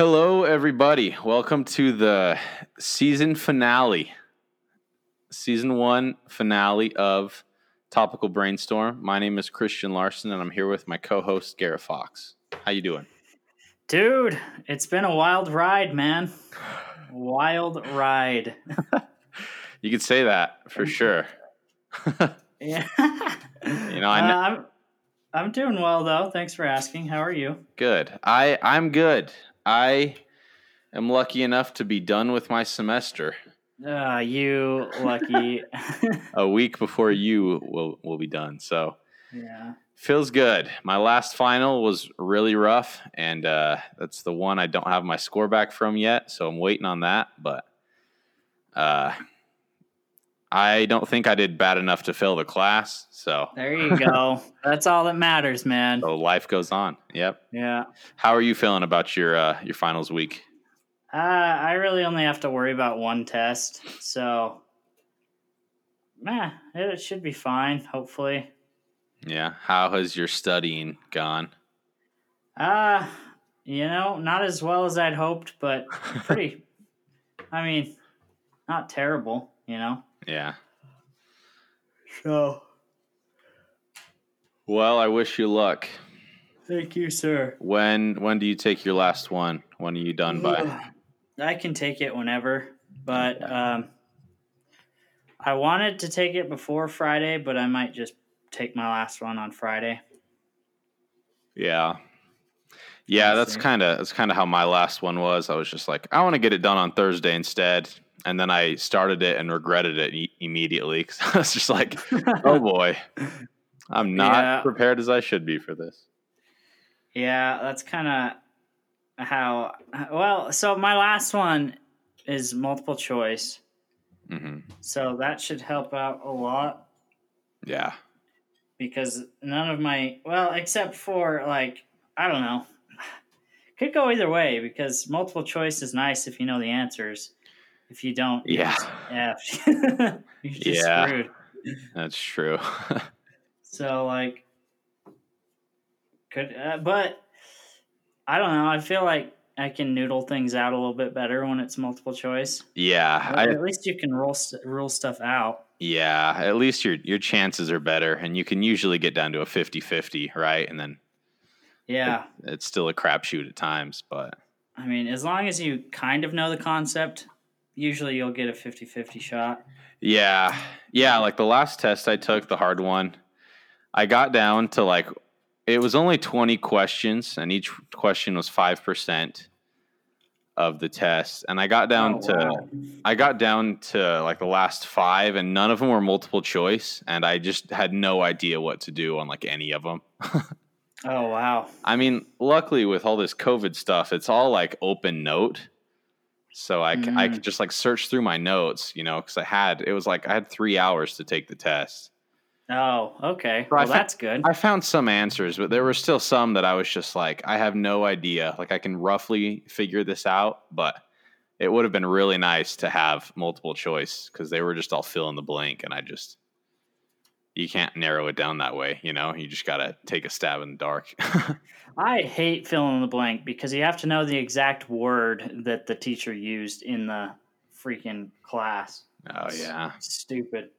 Hello, everybody. Welcome to the season finale, season one finale of Topical Brainstorm. My name is Christian Larson, and I'm here with my co-host Garrett Fox. How you doing, dude? It's been a wild ride, man. Wild ride. you could say that for sure. yeah. you know, I. Uh, I'm, I'm doing well though. Thanks for asking. How are you? Good. I I'm good. I am lucky enough to be done with my semester. Ah, uh, you lucky. a week before you will will be done. So yeah, feels good. My last final was really rough, and uh, that's the one I don't have my score back from yet. So I'm waiting on that. But uh, I don't think I did bad enough to fail the class. So there you go. That's all that matters, man. So life goes on. Yep. Yeah. How are you feeling about your uh, your finals week? Uh, I really only have to worry about one test, so man, it should be fine. Hopefully. Yeah. How has your studying gone? Uh, you know, not as well as I'd hoped, but pretty. I mean, not terrible. You know. Yeah. So. Well, I wish you luck. Thank you, sir. When when do you take your last one? When are you done by? I can take it whenever, but um, I wanted to take it before Friday, but I might just take my last one on Friday. Yeah. Yeah, that's kind of that's kind of how my last one was. I was just like, I want to get it done on Thursday instead, and then I started it and regretted it e- immediately because I was just like, "Oh boy, I'm not yeah. prepared as I should be for this." Yeah, that's kind of how. Well, so my last one is multiple choice, mm-hmm. so that should help out a lot. Yeah, because none of my well, except for like I don't know, could go either way because multiple choice is nice if you know the answers if you don't, yeah, F. yeah, screwed. That's true. so like, could uh, but I don't know. I feel like I can noodle things out a little bit better when it's multiple choice. Yeah, I, at least you can roll rule stuff out. Yeah, at least your your chances are better, and you can usually get down to a 50-50, right? And then yeah, it, it's still a crapshoot at times, but I mean, as long as you kind of know the concept, usually you'll get a 50-50 shot. Yeah. Yeah, like the last test I took, the hard one, I got down to like it was only 20 questions and each question was 5% of the test and I got down oh, to wow. I got down to like the last 5 and none of them were multiple choice and I just had no idea what to do on like any of them. oh wow. I mean, luckily with all this COVID stuff, it's all like open note. So I, mm. I could just like search through my notes, you know, because I had it was like I had three hours to take the test. Oh, okay. well, that's good. I found some answers, but there were still some that I was just like, I have no idea. Like I can roughly figure this out, but it would have been really nice to have multiple choice because they were just all fill in the blank, and I just you can't narrow it down that way. You know, you just got to take a stab in the dark. I hate filling in the blank because you have to know the exact word that the teacher used in the freaking class. Oh it's yeah, stupid.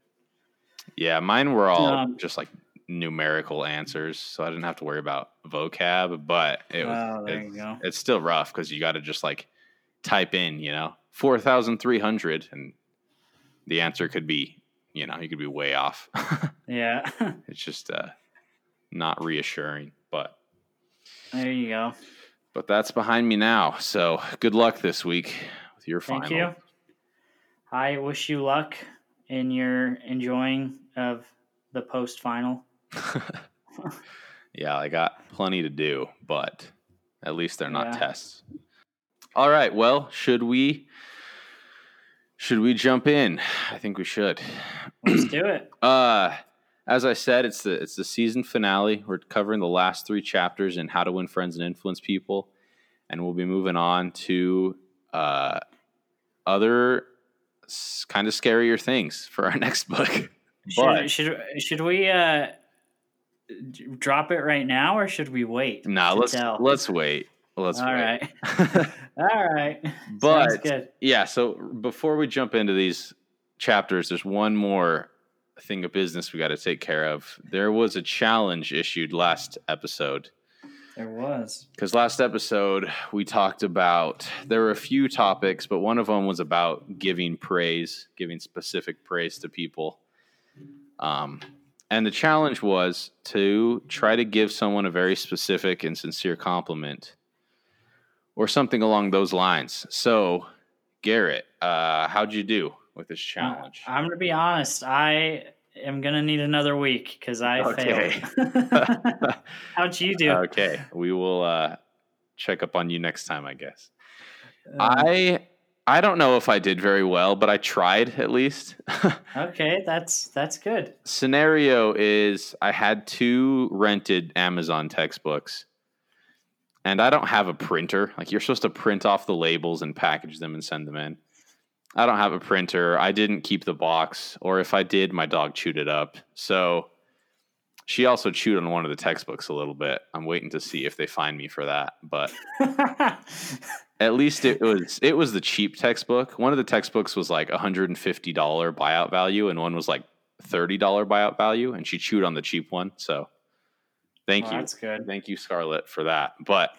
Yeah, mine were all um, just like numerical answers, so I didn't have to worry about vocab. But it was oh, it, it's still rough because you got to just like type in, you know, four thousand three hundred, and the answer could be you know, you could be way off. yeah. it's just uh, not reassuring, but there you go. But that's behind me now. So good luck this week with your final. Thank you. I wish you luck in your enjoying of the post final. yeah, I got plenty to do, but at least they're not yeah. tests. All right. Well, should we should we jump in? I think we should. Let's do it. Uh as I said, it's the it's the season finale. We're covering the last three chapters in How to Win Friends and Influence People, and we'll be moving on to uh, other s- kind of scarier things for our next book. Should should, should we uh, drop it right now, or should we wait? No, nah, let's tell? let's wait. Let's All wait. right. All right. But yeah, so before we jump into these chapters, there's one more thing of business we got to take care of. There was a challenge issued last episode. There was. Because last episode we talked about there were a few topics, but one of them was about giving praise, giving specific praise to people. Um, and the challenge was to try to give someone a very specific and sincere compliment, or something along those lines. So, Garrett, uh, how'd you do with this challenge? I'm gonna be honest. I am gonna need another week because I Okay. failed. How'd you do? okay, we will uh, check up on you next time, I guess. Uh, I I don't know if I did very well, but I tried at least. okay, that's that's good. Scenario is I had two rented Amazon textbooks. And I don't have a printer. Like you're supposed to print off the labels and package them and send them in. I don't have a printer. I didn't keep the box, or if I did, my dog chewed it up. So she also chewed on one of the textbooks a little bit. I'm waiting to see if they find me for that. But at least it was it was the cheap textbook. One of the textbooks was like $150 buyout value, and one was like $30 buyout value, and she chewed on the cheap one. So thank Well, you. That's good. Thank you, Scarlett, for that. But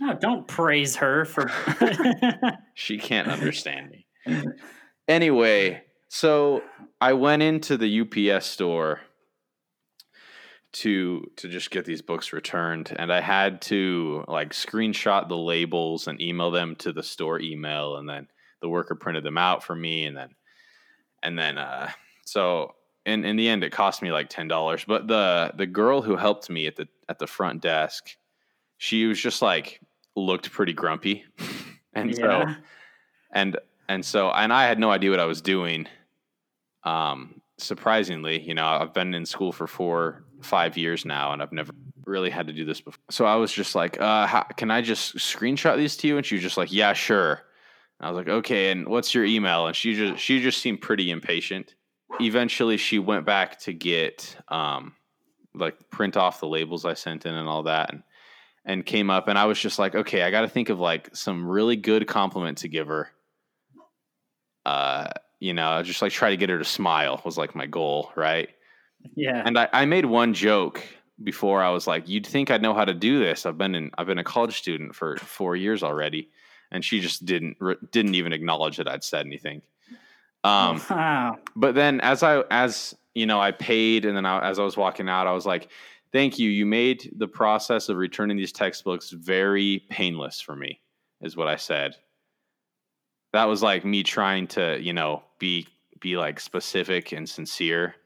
No, don't praise her for. she can't understand me. Anyway, so I went into the UPS store to to just get these books returned and I had to like screenshot the labels and email them to the store email and then the worker printed them out for me and then and then uh so in in the end it cost me like $10 but the the girl who helped me at the at the front desk she was just like looked pretty grumpy and so and and so and I had no idea what I was doing. Um, surprisingly, you know, I've been in school for four, five years now, and I've never really had to do this before. So I was just like, uh, how, "Can I just screenshot these to you?" And she was just like, "Yeah, sure." And I was like, "Okay." And what's your email? And she just she just seemed pretty impatient. Eventually, she went back to get um, like print off the labels I sent in and all that, and and came up, and I was just like, "Okay, I got to think of like some really good compliment to give her." uh, you know, just like try to get her to smile was like my goal, right? Yeah. And I, I made one joke before. I was like, "You'd think I'd know how to do this. I've been in, I've been a college student for four years already," and she just didn't didn't even acknowledge that I'd said anything. Um, wow. but then as I as you know, I paid, and then I, as I was walking out, I was like, "Thank you. You made the process of returning these textbooks very painless for me," is what I said. That was like me trying to, you know, be be like specific and sincere.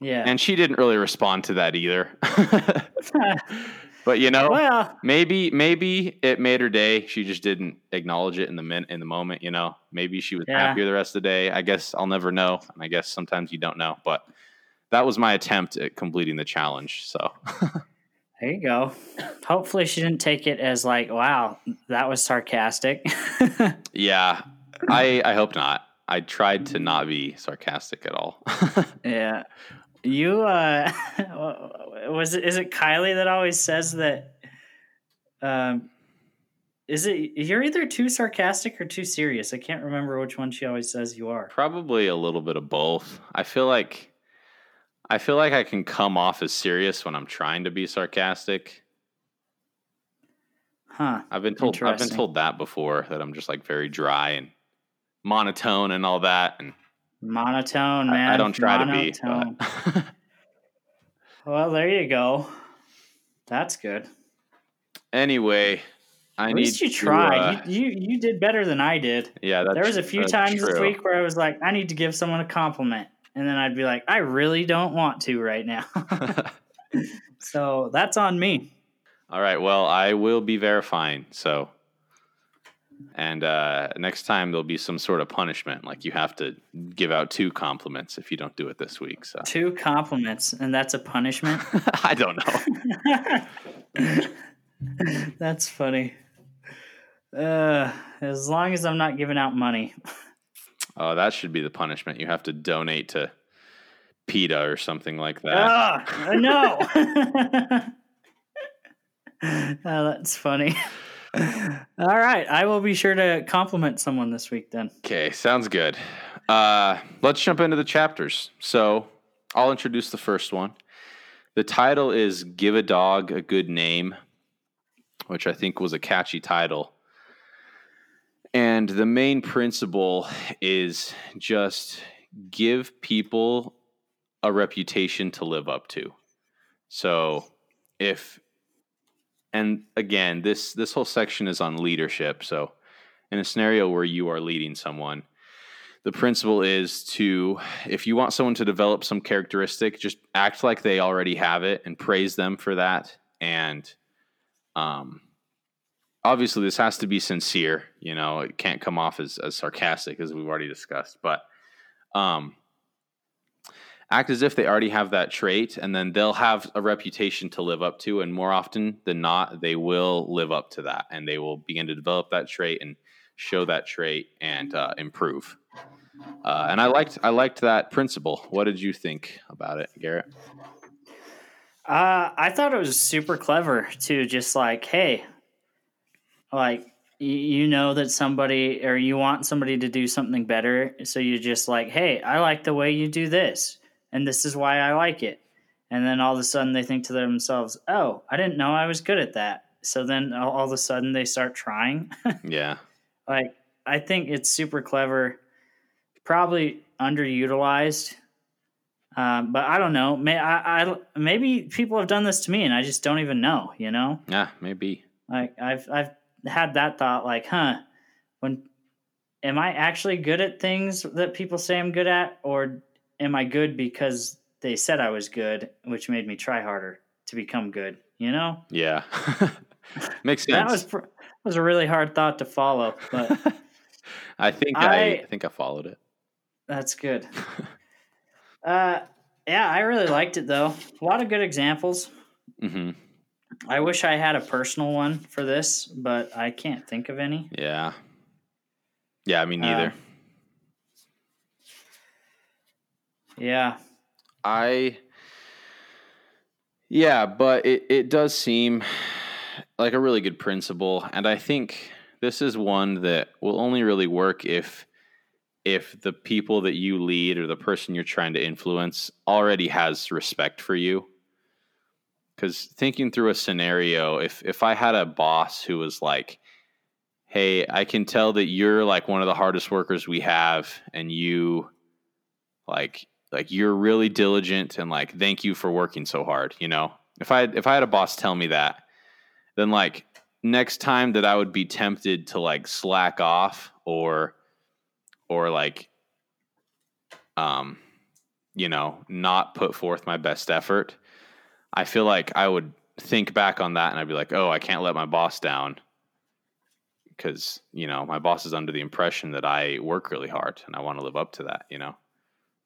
Yeah. And she didn't really respond to that either. but you know, well, maybe maybe it made her day. She just didn't acknowledge it in the min- in the moment, you know. Maybe she was Yeah. happier the rest of the day. I guess I'll never know. And I guess sometimes you don't know, but that was my attempt at completing the challenge. So there you go. Hopefully, she didn't take it as like, "Wow, that was sarcastic." yeah, I I hope not. I tried to not be sarcastic at all. yeah. You uh, was it? Is it Kylie that always says that? Um, is it you're either too sarcastic or too serious? I can't remember which one she always says you are. Probably a little bit of both. I feel like I feel like I can come off as serious when I'm trying to be sarcastic. Huh. I've been told I've been told that before that I'm just like very dry and monotone and all that and Monotone, man. I, don't try Monotone. to be. Well, there you go. That's good. anyway, I At need least you to, tried. uh, you, you you did better than I did. yeah, that's there was a few times this week where I was like, I need to give someone a compliment, and then I'd be like, I really don't want to right now. so that's on me. All right. Well, I will be verifying. So, and uh, next time there'll be some sort of punishment, like you have to give out two compliments if you don't do it this week. So Two compliments, and that's a punishment. I don't know. that's funny. Uh, as long as I'm not giving out money. Oh, that should be the punishment. You have to donate to PETA or something like that. Ah, no. oh, that's funny. All right, I will be sure to compliment someone this week then. Okay, sounds good. Uh, let's jump into the chapters. So I'll introduce the first one. The title is Give a Dog a Good Name, which I think was a catchy title. And the main principle is just give people a reputation to live up to. So if and again, this this whole section is on leadership. So in a scenario where you are leading someone, the principle is to if you want someone to develop some characteristic, just act like they already have it and praise them for that and um obviously this has to be sincere you know it can't come off as, as sarcastic as we've already discussed but um, act as if they already have that trait and then they'll have a reputation to live up to and more often than not they will live up to that and they will begin to develop that trait and show that trait and uh, improve. Uh, and i liked i liked that principle. What did you think about it garrett? Uh, I thought it was super clever to just like, hey, like you know that somebody or you want somebody to do something better so you're just like hey i like the way you do this and this is why i like it. And then all of a sudden they think to themselves oh i didn't know i was good at that. So then all of a sudden they start trying. Yeah. Like i think it's super clever probably underutilized um, but i don't know. May I, I maybe people have done this to me and i just don't even know you know? Yeah maybe. Like i've i've had that thought like, huh, when am I actually good at things that people say I'm good at, or am I good because they said I was good, which made me try harder to become good? You know? Yeah, makes sense. That was pr- was a really hard thought to follow, but I think I, I, think I followed it. That's good. uh, yeah, I really liked it though. A lot of good examples. Mm-hmm. I wish I had a personal one for this, but I can't think of any. Yeah. Yeah, I mean neither. Uh, yeah. I Yeah, but it, it does seem like a really good principle and I think this is one that will only really work if if the people that you lead or the person you're trying to influence already has respect for you because thinking through a scenario, if if I had a boss who was like, "Hey, I can tell that you're like one of the hardest workers we have, and you like like you're really diligent, and like thank you for working so hard," you know, if I if I had a boss tell me that, then like next time that I would be tempted to like slack off or or like um you know not put forth my best effort I feel like I would think back on that and I'd be like, oh, I can't let my boss down because you know my boss is under the impression that I work really hard and I want to live up to that. You know,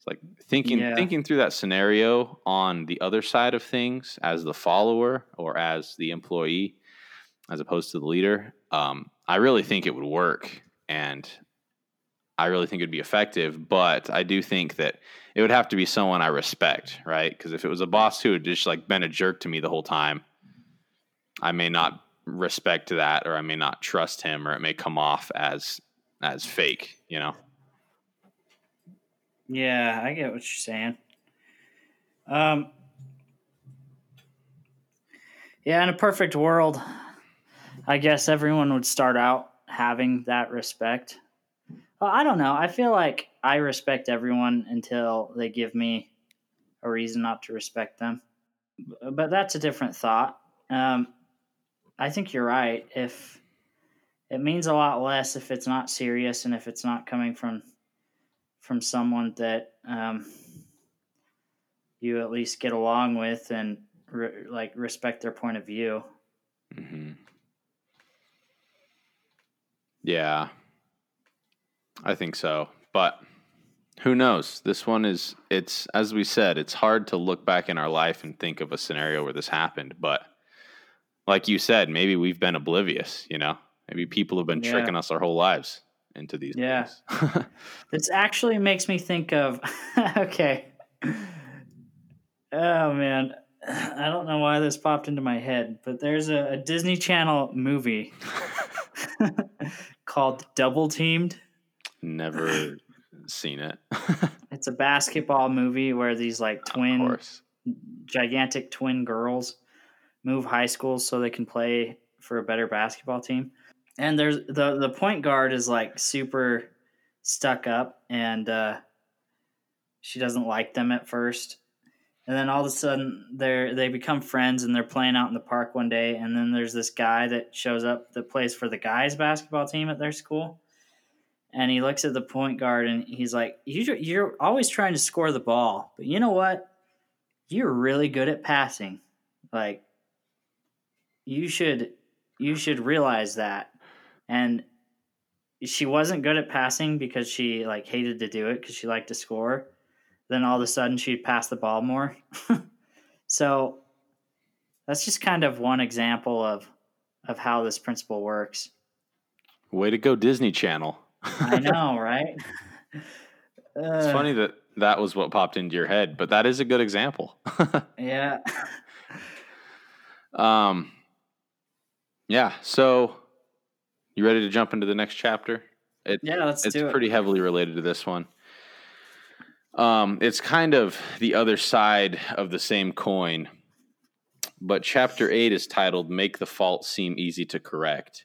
it's like thinking yeah. thinking through that scenario on the other side of things as the follower or as the employee, as opposed to the leader. Um, I really think it would work, and I really think it'd be effective. But I do think that it would have to be someone I respect, right? Because if it was a boss who had just like been a jerk to me the whole time, I may not respect that, or I may not trust him, or it may come off as as fake, you know. Yeah, I get what you're saying. Um, yeah, in a perfect world, I guess everyone would start out having that respect. Well, I don't know. I feel like I respect everyone until they give me a reason not to respect them. But that's a different thought. Um, I think you're right. If it means a lot less if it's not serious and if it's not coming from from someone that um, you at least get along with and re- like respect their point of view. Mm-hmm. Yeah, I think so. But who knows? This one is it's as we said, it's hard to look back in our life and think of a scenario where this happened, but like you said, maybe we've been oblivious, you know? Maybe people have been yeah. tricking us our whole lives into these yeah. this actually makes me think of okay. Oh man. I don't know why this popped into my head, but there's a, a Disney Channel movie called Double Teamed. Never seen it. It's a basketball movie where these like twin, gigantic twin girls move high schools so they can play for a better basketball team. And there's the the point guard is like super stuck up and uh, she doesn't like them at first. And then all of a sudden they're they become friends and they're playing out in the park one day and then there's this guy that shows up that plays for the guys basketball team at their school. And he looks at the point guard and he's like, you, You're always trying to score the ball, but you know what? You're really good at passing. Like, you should you should realize that and she wasn't good at passing because she like hated to do it because she liked to score then all of a sudden she'd pass the ball more so that's just kind of one example of of how this principle works Way to go, Disney Channel. i know right It's funny that that was what popped into your head, but that is a good example. yeah um, yeah. So, you ready to jump into the next chapter? It, yeah let's it's do it pretty heavily related to this one. Um, it's kind of the other side of the same coin, but chapter eight is titled "Make the Fault Seem Easy to Correct,"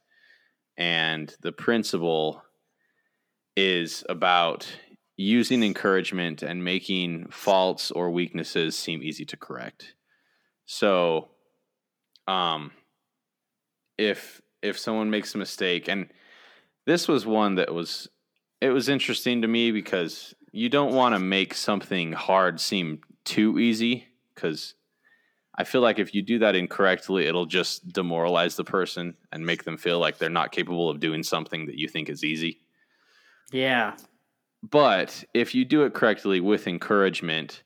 and the principle is about using encouragement and making faults or weaknesses seem easy to correct. So, um, if if someone makes a mistake, and this was one that was it was interesting to me because you don't want to make something hard seem too easy because I feel like if you do that incorrectly, it'll just demoralize the person and make them feel like they're not capable of doing something that you think is easy. yeah But if you do it correctly with encouragement,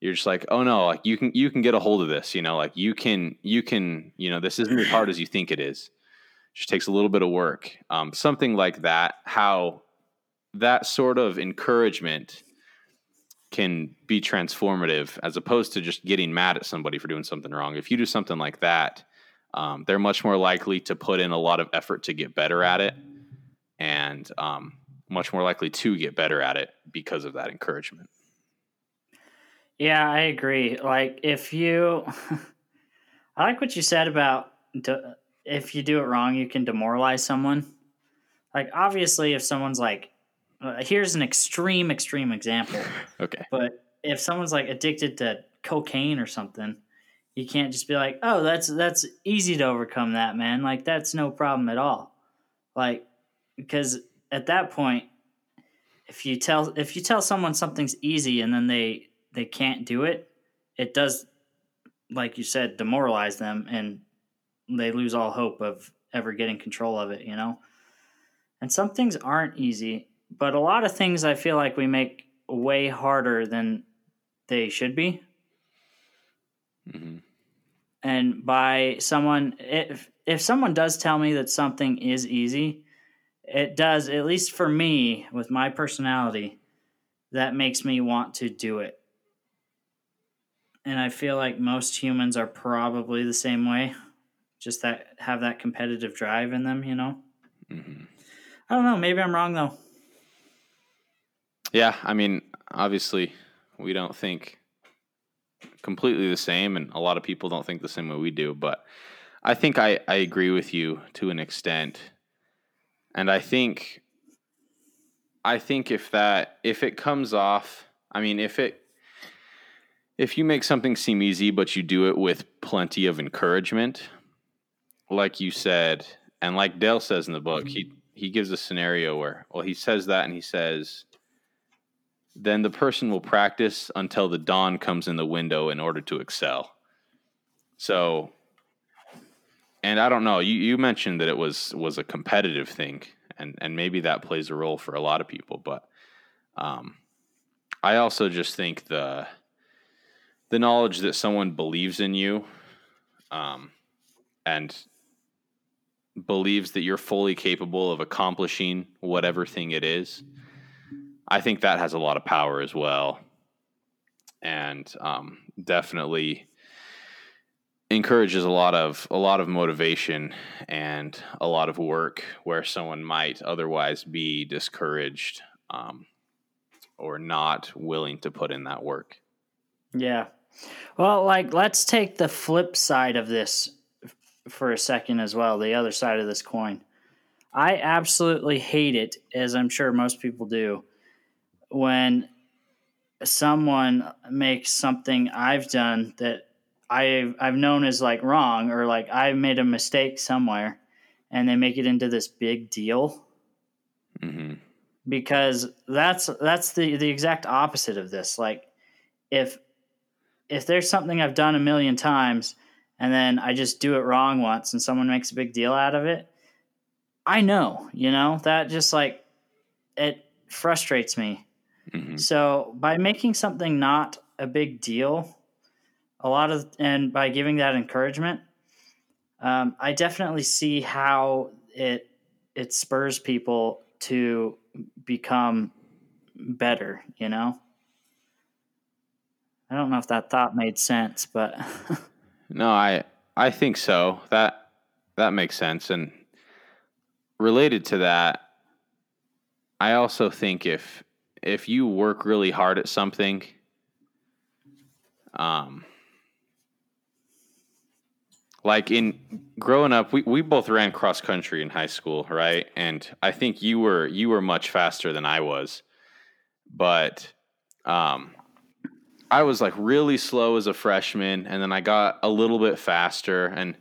you're just like, oh no, like you can you can get a hold of this, you know, like you can you can you know this isn't as hard as you think it is. Just takes a little bit of work. Um, something like that. How that sort of encouragement can be transformative as opposed to just getting mad at somebody for doing something wrong. If you do something like that, um, they're much more likely to put in a lot of effort to get better at it and um, much more likely to get better at it because of that encouragement. Yeah, I agree. Like if you, I like what you said about if you do it wrong, you can demoralize someone. Like obviously, if someone's like, uh, here's an extreme, extreme example, Okay. but if someone's like addicted to cocaine or something, you can't just be like, oh, that's that's easy to overcome that, man. Like that's no problem at all. Like because at that point, if you tell if you tell someone something's easy and then they they can't do it, it does, like you said, demoralize them and they lose all hope of ever getting control of it, you know? And some things aren't easy, but a lot of things I feel like we make way harder than they should be. hmm And by someone, if, if someone does tell me that something is easy, it does, at least for me, with my personality, that makes me want to do it and I feel like most humans are probably the same way, just that have that competitive drive in them. You know, hmm I don't know. Maybe I'm wrong though. Yeah, I mean, obviously, we don't think completely the same, and a lot of people don't think the same way we do. But I think I, I agree with you to an extent, and I think I think if that if it comes off, I mean, if it if you make something seem easy, but you do it with plenty of encouragement, like you said, and like Dale says in the book, he he gives a scenario where well he says that and he says then the person will practice until the dawn comes in the window in order to excel. So and I don't know, you, you mentioned that it was was a competitive thing and and maybe that plays a role for a lot of people, but um I also just think the the knowledge that someone believes in you um and believes that you're fully capable of accomplishing whatever thing it is, I think that has a lot of power as well. And um, definitely, encourages a lot of a lot of motivation and a lot of work where someone might otherwise be discouraged um, or not willing to put in that work. Yeah. Well, like let's take the flip side of this for a second as well, the other side of this coin. I absolutely hate it, as I'm sure most people do, when someone makes something I've done that I've I've known as like wrong or like I've made a mistake somewhere, and they make it into this big deal. Mm-hmm. Because that's that's the the exact opposite of this. Like, if if there's something I've done a million times and then I just do it wrong once and someone makes a big deal out of it, I know, you know, that just like it frustrates me. Mm-hmm. So by making something not a big deal, a lot of, and by giving that encouragement, um, I definitely see how it it spurs people to become better. You know, I don't know if that thought made sense, but no, I I think so. That that makes sense. And related to that, I also think if if you work really hard at something, um, like in growing up, we, we both ran cross country in high school, right? And I think you were you were much faster than I was, but um, I was like really slow as a freshman, and then I got a little bit faster. And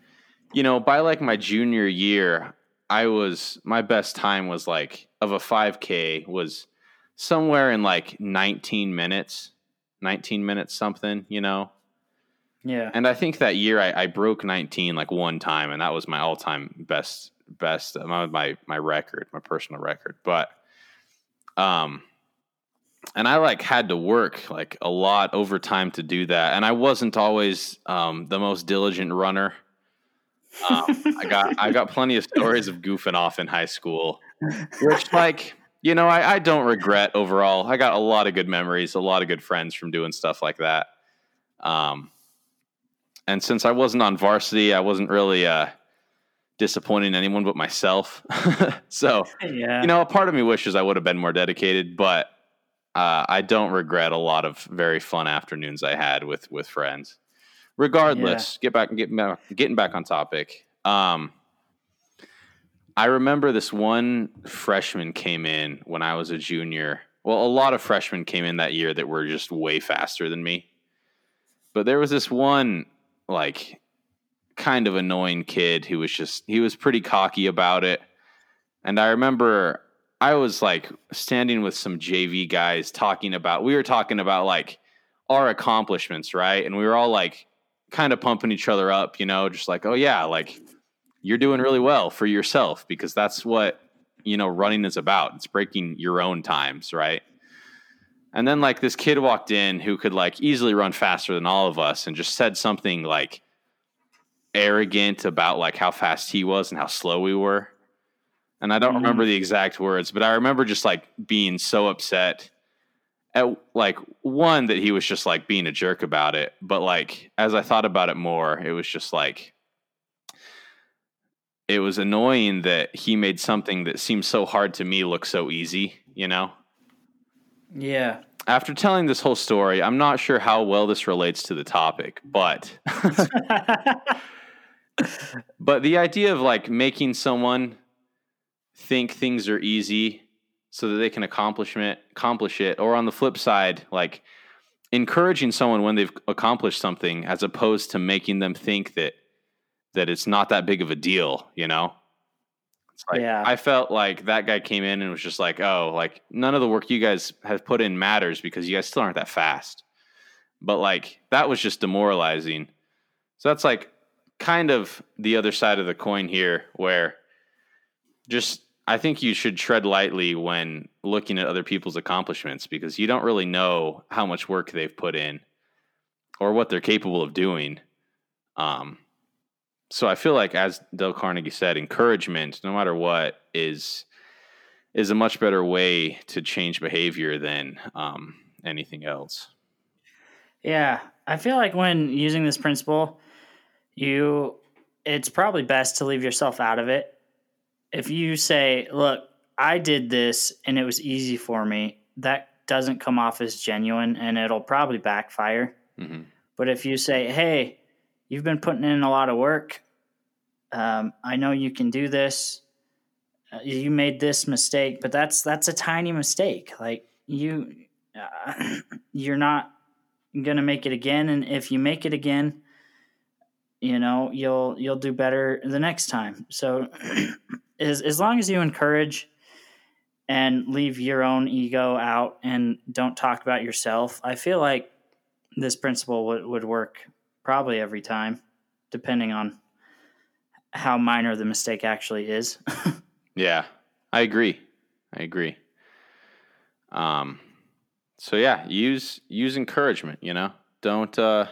you know, by like my junior year, I was my best time was like of a 5K was somewhere in like 19 minutes, 19 minutes something, you know. Yeah. And I think that year I, I broke 19 like one time, and that was my all time best best my my my record, my personal record. But um and I like had to work like a lot overtime to do that, and I wasn't always um, the most diligent runner. Um, I got I got plenty of stories of goofing off in high school, which like you know I, I don't regret overall. I got a lot of good memories, a lot of good friends from doing stuff like that. Um, and since I wasn't on varsity, I wasn't really uh, disappointing anyone but myself. so yeah. you know, a part of me wishes I would have been more dedicated, but uh, I don't regret a lot of very fun afternoons I had with with friends. Regardless, yeah. get back and get back, getting back on topic. Um, I remember this one freshman came in when I was a junior. Well, a lot of freshmen came in that year that were just way faster than me. But there was this one like kind of annoying kid who was just he was pretty cocky about it. And I remember I was like standing with some JV guys talking about, we were talking about like our accomplishments, right? And we were all like kind of pumping each other up, you know, just like, oh yeah, like you're doing really well for yourself because that's what, you know, running is about. It's breaking your own times, right? And then like this kid walked in who could like easily run faster than all of us and just said something like arrogant about like how fast he was and how slow we were and I don't mm-hmm. remember the exact words, but I remember just like being so upset at like one that he was just like being a jerk about it, but like as I thought about it more, it was just like it was annoying that he made something that seemed so hard to me look so easy, you know? Yeah. After telling this whole story, I'm not sure how well this relates to the topic, but but the idea of like making someone think things are easy so that they can accomplish it, accomplish it, or on the flip side, like encouraging someone when they've accomplished something as opposed to making them think that that it's not that big of a deal, you know? Like, yeah. I felt like that guy came in and was just like, "Oh, like none of the work you guys have put in matters because you guys still aren't that fast." But like that was just demoralizing. So that's like kind of the other side of the coin here where just I think you should tread lightly when looking at other people's accomplishments because you don't really know how much work they've put in or what they're capable of doing. Um, so I feel like, as Dale Carnegie said, encouragement, no matter what, is is a much better way to change behavior than um, anything else. Yeah, I feel like when using this principle, you it's probably best to leave yourself out of it. If you say, "Look, I did this and it was easy for me," that doesn't come off as genuine and it'll probably backfire. hmm But if you say, "Hey, you've been putting in a lot of work. Um, I know you can do this. Uh, you made this mistake, but that's that's a tiny mistake. Like you, uh, you're not gonna make it again. And if you make it again, you know you'll you'll do better the next time. So as as long as you encourage and leave your own ego out and don't talk about yourself, I feel like this principle would, would work probably every time, depending on how minor the mistake actually is. Yeah, I agree. I agree. Um, so yeah, use use encouragement. You know, don't. Uh,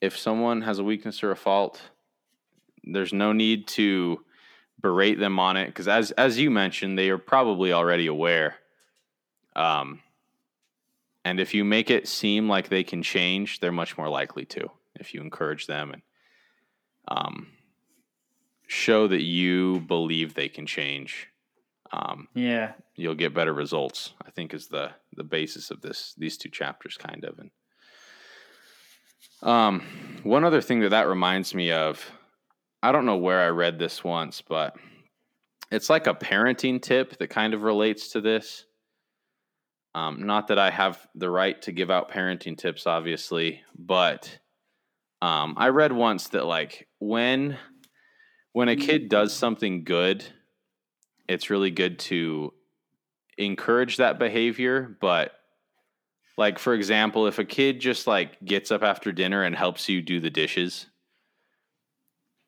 if someone has a weakness or a fault, there's no need to berate them on it because, as as you mentioned, they are probably already aware. Um, and if you make it seem like they can change, they're much more likely to. If you encourage them and um, show that you believe they can change, um, yeah. you'll get better results. I think is the the basis of this these two chapters, kind of. And um, one other thing that that reminds me of, I don't know where I read this once, but it's like a parenting tip that kind of relates to this. Um, not that I have the right to give out parenting tips, obviously, but um, I read once that like when when a kid does something good, it's really good to encourage that behavior. But like for example, if a kid just like gets up after dinner and helps you do the dishes,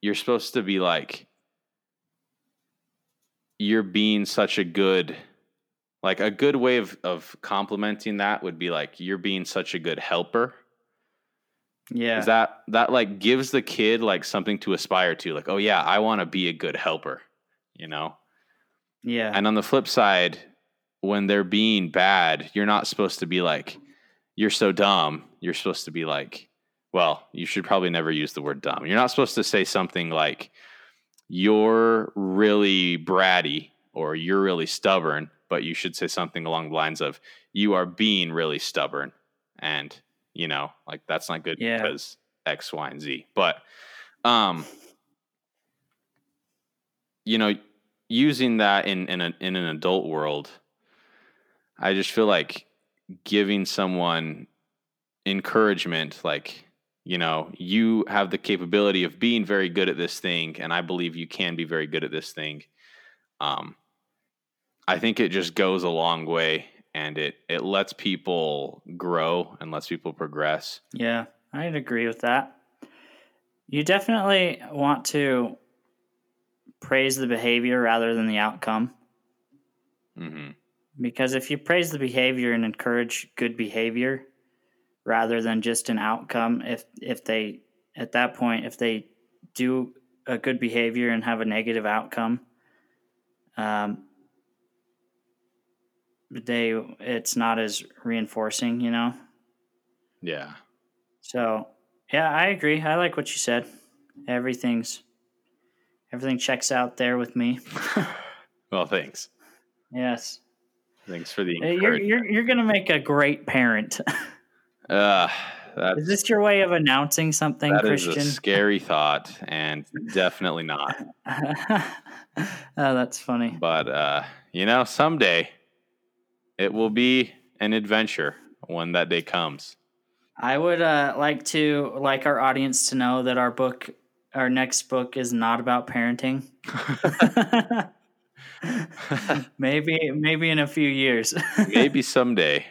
you're supposed to be like, you're being such a good like a good way of, of complimenting that would be like you're being such a good helper Yeah. is that that like gives the kid like something to aspire to like oh yeah i want to be a good helper you know yeah. and on the flip side when they're being bad you're not supposed to be like you're so dumb you're supposed to be like well you should probably never use the word dumb you're not supposed to say something like you're really bratty or you're really stubborn but you should say something along the lines of you are being really stubborn and you know like that's not good Yeah. because x y and z but um you know using that in in, a, in an adult world i just feel like giving someone encouragement like you know you have the capability of being very good at this thing and i believe you can be very good at this thing um i think it just goes a long way and it it lets people grow and lets people progress Yeah, I'd agree with that. You definitely want to praise the behavior rather than the outcome. hmm Because if you praise the behavior and encourage good behavior rather than just an outcome, if if they at that point if they do a good behavior and have a negative outcome, um, they it's not as reinforcing, you know. yeah So yeah, I agree. I like what you said. Everything's everything checks out there with me. well thanks yes, thanks for the Uh, you're you're you're gonna make a great parent. uh, that's Is this your way of announcing something, That is Christian? a scary thought, and definitely not. oh, that's funny. But uh, you know, someday it will be an adventure when that day comes. I would uh, like to like our audience to know that our book, our next book, is not about parenting. maybe maybe in a few years. Maybe someday,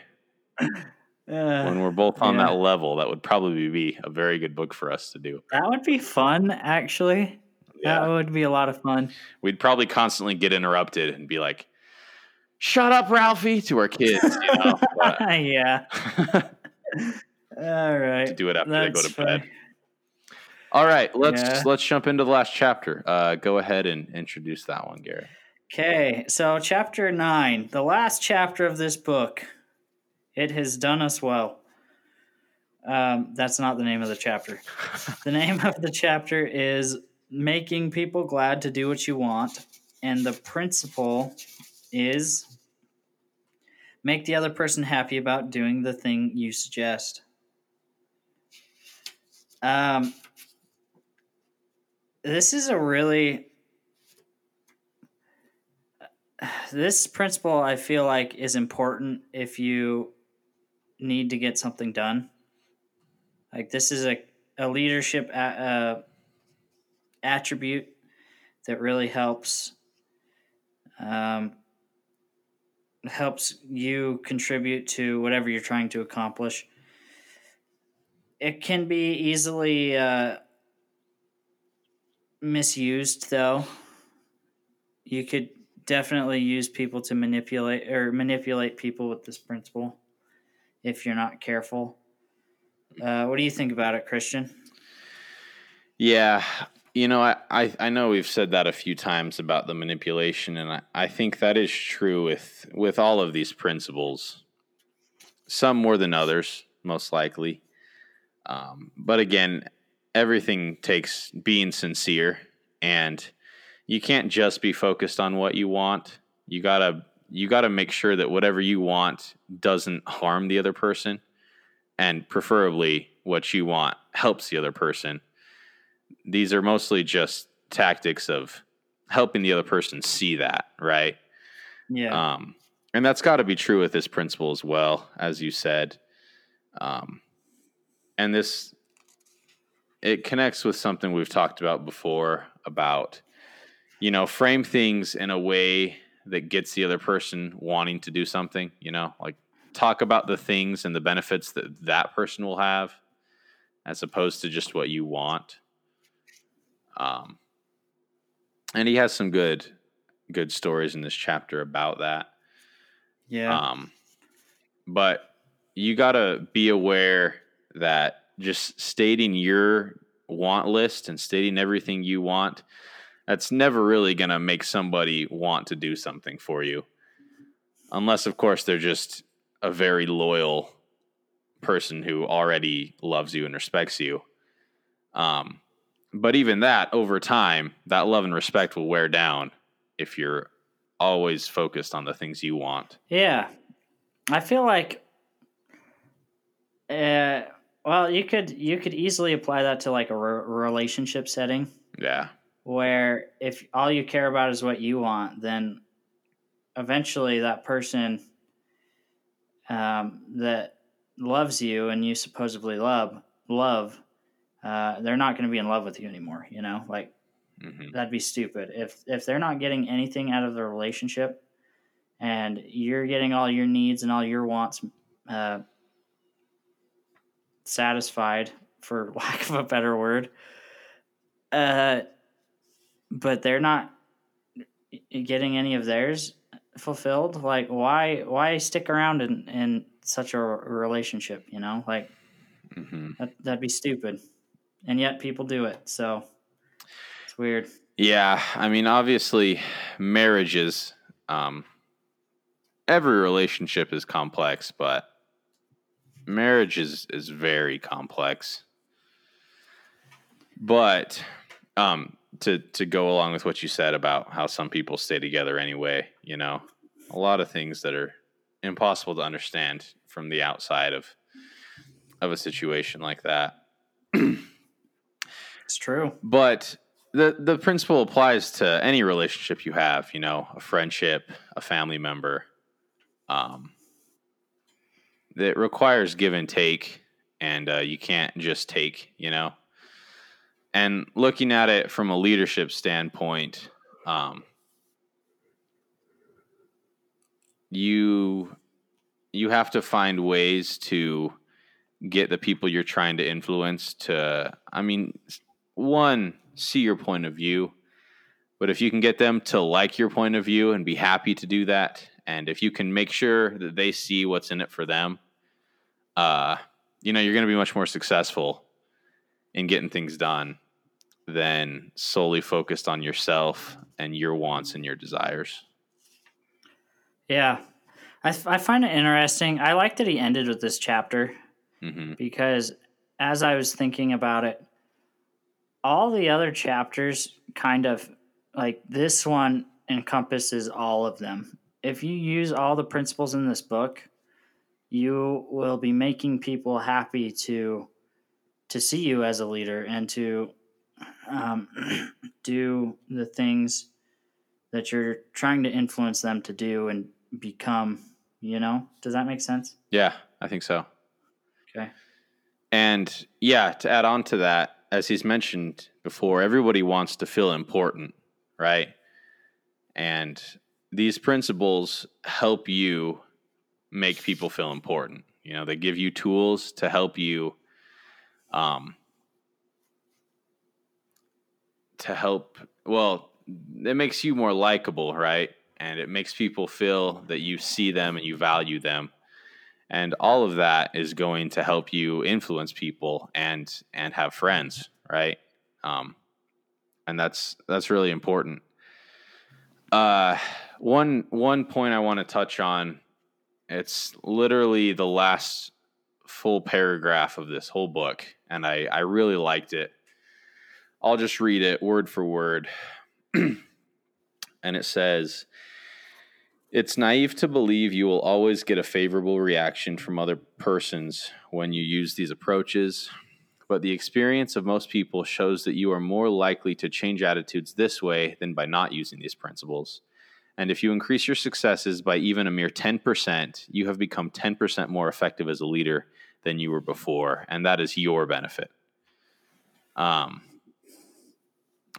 Uh, when we're both on yeah. that level, that would probably be a very good book for us to do. that would be fun, actually. Yeah. That would be a lot of fun. we'd probably constantly get interrupted and be like, "Shut up, Ralphie!" to our kids. You know, but, yeah. All right. to do it after they go to bed. All right, let's Yeah. let's jump into the last chapter. Uh, go ahead and introduce that one, Garrett. Okay, so chapter nine, the last chapter of this book. It has done us well. Um, that's not the name of the chapter. the name of the chapter is Making People Glad to Do What You Want. And the principle is make the other person happy about doing the thing you suggest. Um, this is a really this principle I feel like is important if you need to get something done. Like this is a, a leadership a, a attribute that really helps um, helps you contribute to whatever you're trying to accomplish. It can be easily uh, misused, though. You could definitely use people to manipulate or manipulate people with this principle if you're not careful. Uh, what do you think about it, Christian? Yeah, you know, I, I, I know we've said that a few times about the manipulation, and I, I think that is true with with all of these principles. Some more than others, most likely. Um, but again, everything takes being sincere, and you can't just be focused on what you want. You gotta you gotta make sure that whatever you want doesn't harm the other person, and preferably what you want helps the other person these are mostly just tactics of helping the other person see that, right? Yeah. Um, and that's got to be true with this principle as well, as you said. Um, and this, it connects with something we've talked about before about, you know, frame things in a way that gets the other person wanting to do something, you know, like talk about the things and the benefits that that person will have as opposed to just what you want. Um, and he has some good good stories in this chapter about that. Yeah. Um, but you got to be aware that just stating your want list and stating everything you want, that's never really going to make somebody want to do something for you. Unless, of course, they're just a very loyal person who already loves you and respects you. Um, but even that, over time, that love and respect will wear down if you're always focused on the things you want. Yeah. I feel like uh well, you could you could easily apply that to like a re- relationship setting Yeah. Where if all you care about is what you want, then eventually that person um, that loves you and you supposedly love love uh, they're not going to be in love with you anymore. You know, like hmm that'd be stupid if if they're not getting anything out of the relationship, and you're getting all your needs and all your wants uh, satisfied, for lack of a better word. Uh, but they're not getting any of theirs fulfilled. Like, why why stick around in in such a relationship? You know, like hmm that, that'd be stupid. And yet people do it. So it's weird. Yeah. I mean, obviously, marriages, um, every relationship is complex, but marriage is, is very complex. But um, to, to go along with what you said about how some people stay together anyway, you know, a lot of things that are impossible to understand from the outside of of a situation like that. It's true. But the the principle applies to any relationship you have. You know, a friendship, a family member. Um, that requires give and take, and uh, you can't just take. You know, and looking at it from a leadership standpoint, um, you you have to find ways to get the people you're trying to influence to i mean one see your point of view. But if you can get them to like your point of view and be happy to do that and if you can make sure that they see what's in it for them uh you know you're going to be much more successful in getting things done than solely focused on yourself and your wants and your desires Yeah. I, I find it interesting. I like that he ended with this chapter hmm because as I was thinking about it, all the other chapters kind of like this one encompasses all of them. If you use all the principles in this book, you will be making people happy to to see you as a leader and to um, do the things that you're trying to influence them to do and become. You know, does that make sense? Yeah, I think so. Okay. And yeah, to add on to that, as he's mentioned before, everybody wants to feel important, right? And these principles help you make people feel important. You know, they give you tools to help you um to help well, it makes you more likable, right? And it makes people feel that you see them and you value them. And all of that is going to help you influence people and and have friends right? Um, and that's that's really important. Uh, one one point i want to touch on it's literally the last full paragraph of this whole book and i i really liked it i'll just read it word for word and it says it's naive to believe you will always get a favorable reaction from other persons when you use these approaches, but the experience of most people shows that you are more likely to change attitudes this way than by not using these principles. And if you increase your successes by even a mere 10%, you have become 10% more effective as a leader than you were before, and that is your benefit. Um,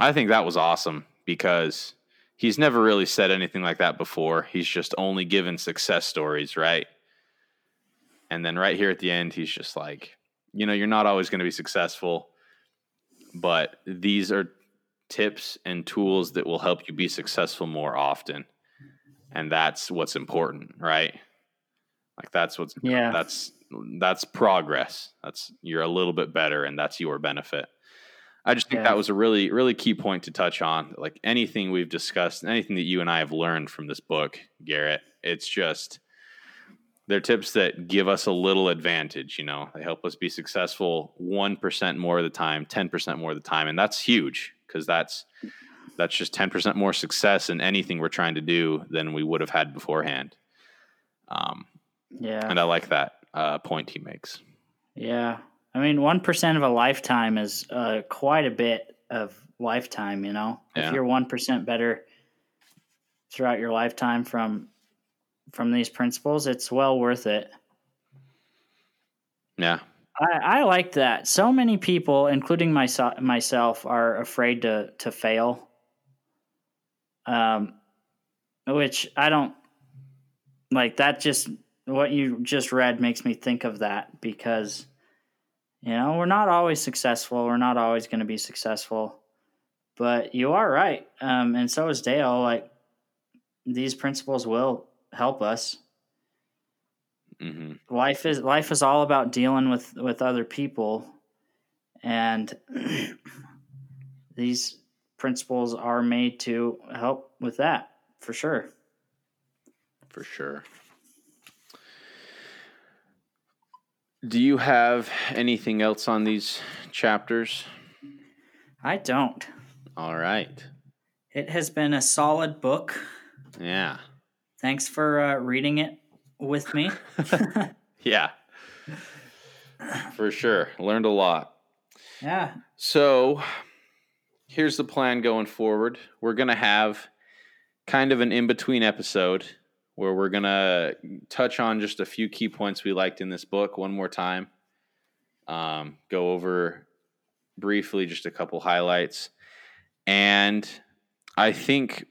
I think that was awesome because he's never really said anything like that before. He's just only given success stories, right? And then right here at the end, he's just like, you know, you're not always going to be successful, but these are tips and tools that will help you be successful more often. And that's what's important, right? Like that's what's Yeah. that's that's progress. That's you're a little bit better and that's your benefit. I just think Yeah. that was a really, really key point to touch on. Like anything we've discussed, anything that you and I have learned from this book, Garrett, it's just they're tips that give us a little advantage. You know, they help us be successful one percent more of the time, ten percent more of the time, and that's huge because that's that's just ten percent more success in anything we're trying to do than we would have had beforehand. Um, Yeah. and I like that uh, point he makes. Yeah. I mean, 1% of a lifetime is uh, quite a bit of lifetime, you know? Yeah. If you're 1% better throughout your lifetime from from these principles, it's well worth it. Yeah, I, I like that. So many people, including myself, myself, are afraid to to fail. Um, which I don't like. That just what you just read makes me think of that because you know we're not always successful. We're not always going to be successful, but you are right. Um, and so is Dale. Like these principles will help us hmm life is life is all about dealing with with other people and these principles are made to help with that for sure for sure. Do you have anything else on these chapters? i don't All right. it has been a solid book Yeah. thanks for uh, reading it with me Yeah. For sure. Learned a lot. yeah So here's the plan going forward. We're going to have kind of an in between episode where we're going to touch on just a few key points we liked in this book one more time. Um, go over briefly just a couple highlights. And I think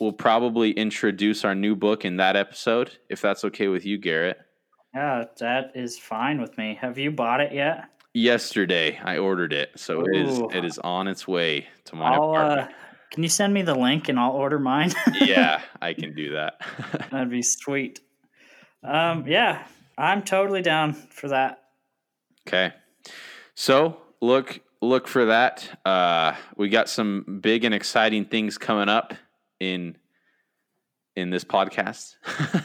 we'll probably introduce our new book in that episode, if that's okay with you, Garrett. yeah that is fine with me have you bought it yet Yesterday, I ordered it, so it is it is on its way to my i'll apartment. uh, can you send me the link and i'll order mine yeah, I can do that. That'd be sweet. Um, yeah, I'm totally down for that. okay. So look look for that. Uh, we got some big and exciting things coming up in in this podcast.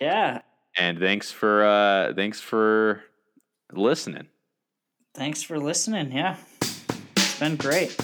Yeah, and thanks for uh, thanks for listening. Thanks for listening. Yeah, it's been great.